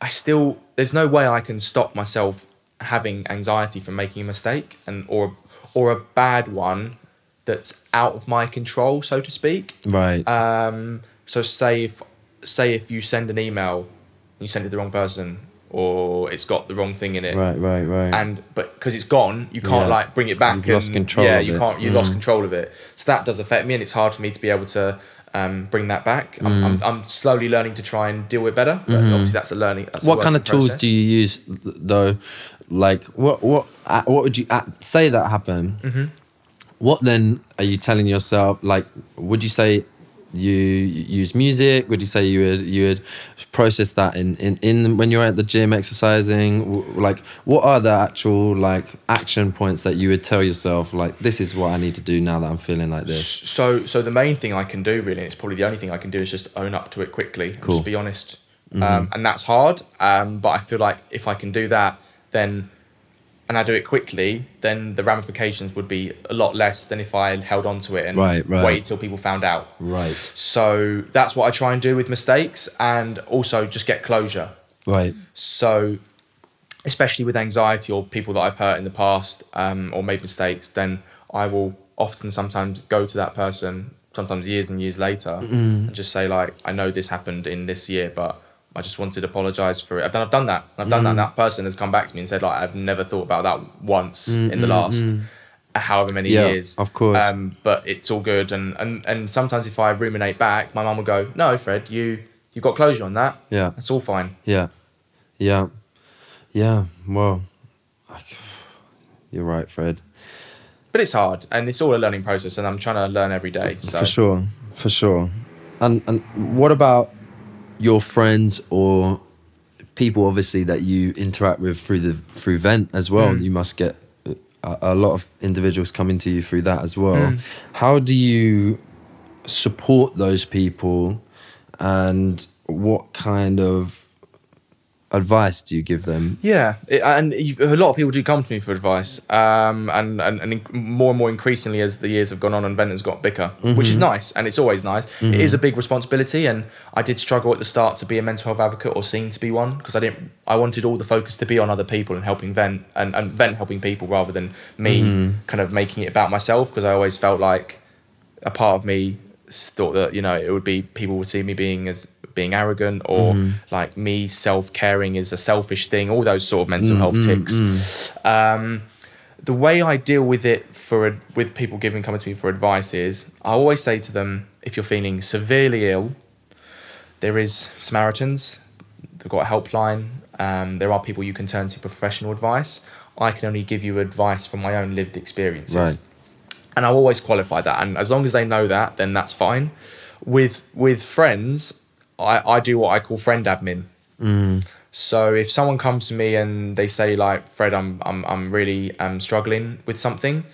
I still there's no way I can stop myself having anxiety from making a mistake and or or a bad one that's out of my control, so to speak. Right. Um, so say if say if you send an email, and you send it to the wrong person, or it's got the wrong thing in it, right, right, right. and but because it's gone, you can't Yeah. like bring it back. You've and, lost control Yeah, of you it. can't. You lost Mm. control of it. So that does affect me, and it's hard for me to be able to um, bring that back. I'm, Mm. I'm, I'm slowly learning to try and deal with better. But obviously, that's a learning. That's a what kind of working tools process. do you use though? Like what what uh, what would you uh, say that happened? Mm-hmm. What then are you telling yourself? Like, would you say you use music? Would you say you would you would process that in in, in when you're at the gym exercising? W- Like, what are the actual like action points that you would tell yourself? Like, this is what I need to do now that I'm feeling like this. So, so the main thing I can do, really, and it's probably the only thing I can do, is just own up to it quickly. Cool. Just be honest, um, and that's hard. Um, but I feel like if I can do that, then and I do it quickly, then the ramifications would be a lot less than if I held on to it and Right, right. waited till people found out. Right, So that's what I try and do with mistakes, and also just get closure. right, So, especially with anxiety or people that I've hurt in the past um, or made mistakes, then I will often sometimes go to that person, sometimes years and years later, and just say like, I know this happened in this year, but I just wanted to apologize for it. I've done, I've done that. I've done that. And that person has come back to me and said like, I've never thought about that once mm, in the mm, last however many Yeah, years. of course. Um, but it's all good. And, and and sometimes if I ruminate back, my mum will go, No, Fred, you you got closure on that. Yeah. That's all fine. yeah, yeah, yeah. Well, I you're right, Fred. but it's hard and it's all a learning process and i'm trying to learn every day so For sure, for sure. And and what about your friends or people, obviously that you interact with through the through Vent as well? Mm. You must get a, a lot of individuals coming to you through that as well. Mm. How do you support those people, and what kind of advice do you give them? yeah it, and you, a lot of people do come to me for advice um, and, and, and in- more and more increasingly as the years have gone on and Vent has got bigger which is mm-hmm. nice and it's always nice. It mm-hmm. is a big responsibility and i did struggle at the start to be a mental health advocate or seen to be one because i didn't i wanted all the focus to be on other people and helping Vent and, and Vent helping people rather than me mm-hmm. kind of making it about myself because i always felt like a part of me thought that you know it would be people would see me being as being arrogant or like me self-caring is a selfish thing all those sort of mental health ticks um, the way i deal with it for with people giving coming to me for advice is i always say to them if you're feeling severely ill there is samaritans they've got a helpline um, there are people you can turn to for professional advice i can only give you advice from my own lived experiences Right. and I'll always qualify that. And as long as they know that, then that's fine. With with friends, I, I do what I call friend admin. Mm. So if someone comes to me and they say like, Fred, I'm I'm I'm really um, struggling with something,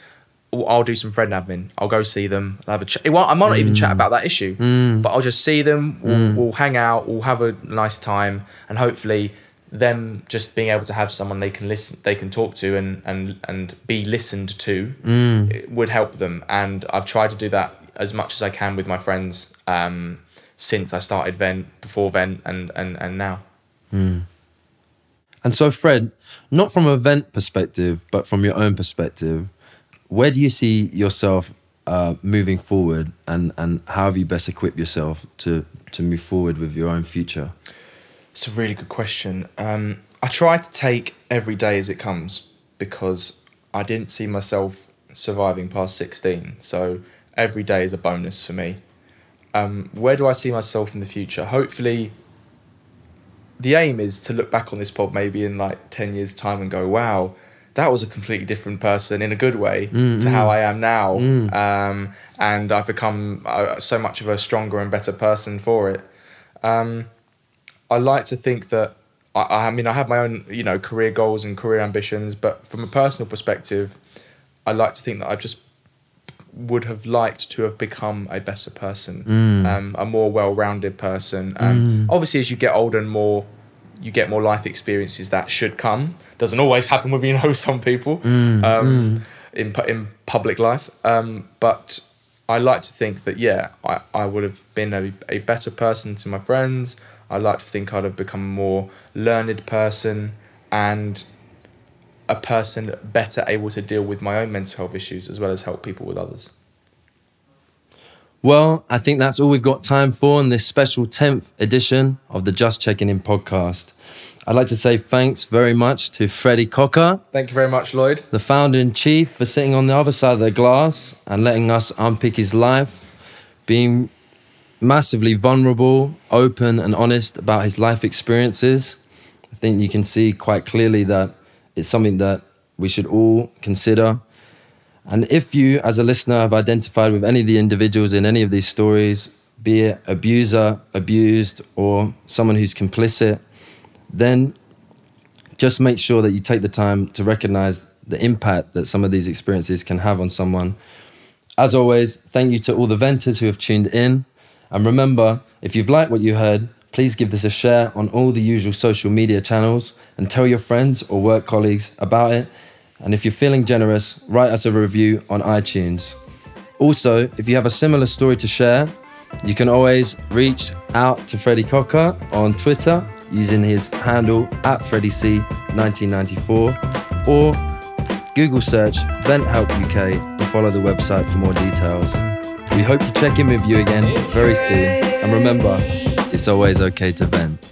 I'll do some friend admin. I'll go see them. I'll have a chat. Well, I might not even chat mm. about that issue, mm. but I'll just see them. We'll, we'll hang out. We'll have a nice time, and hopefully, them just being able to have someone they can listen, they can talk to, and and and be listened to, it would help them. And I've tried to do that as much as I can with my friends um, since I started Vent, before Vent, and and and now. And so, Fred, not from a vent perspective, but from your own perspective, where do you see yourself uh, moving forward, and and how have you best equipped yourself to to move forward with your own future? It's a really good question. Um, I try to take every day as it comes because I didn't see myself surviving past 16. So every day is a bonus for me. Um, where do I see myself in the future? Hopefully, the aim is to look back on this pod maybe in like 10 years' time and go, wow, that was a completely different person in a good way to how I am now. Um, and I've become uh, so much of a stronger and better person for it. Um, I like to think that I, I mean I have my own you know career goals and career ambitions, but from a personal perspective, I like to think that I've just would have liked to have become a better person, um, a more well-rounded person. Um, Obviously, as you get older and more, you get more life experiences that should come. Doesn't always happen with you know [laughs] some people um, in in public life, um, but I like to think that yeah, I, I would have been a, a better person to my friends. I like to think I'd have become a more learned person and a person better able to deal with my own mental health issues as well as help people with others. Well, I think that's all we've got time for in this special 10th edition of the Just Checking In podcast. I'd like to say thanks very much to Freddie Cocker, Thank you very much, Lloyd. the founder in chief, for sitting on the other side of the glass and letting us unpick his life, being massively vulnerable, open, and honest about his life experiences. I think you can see quite clearly that it's something that we should all consider. And if you, as a listener, have identified with any of the individuals in any of these stories, be it abuser, abused, or someone who's complicit, then just make sure that you take the time to recognize the impact that some of these experiences can have on someone. As always, thank you to all the venters who have tuned in. And remember, if you've liked what you heard, please give this a share on all the usual social media channels and tell your friends or work colleagues about it. And if you're feeling generous, write us a review on iTunes. Also, if you have a similar story to share, you can always reach out to Freddie Cocker on Twitter using his handle at FreddieC1994 or Google search Vent Help UK and follow the website for more details. We hope to check in with you again very soon. And remember, it's always okay to vent.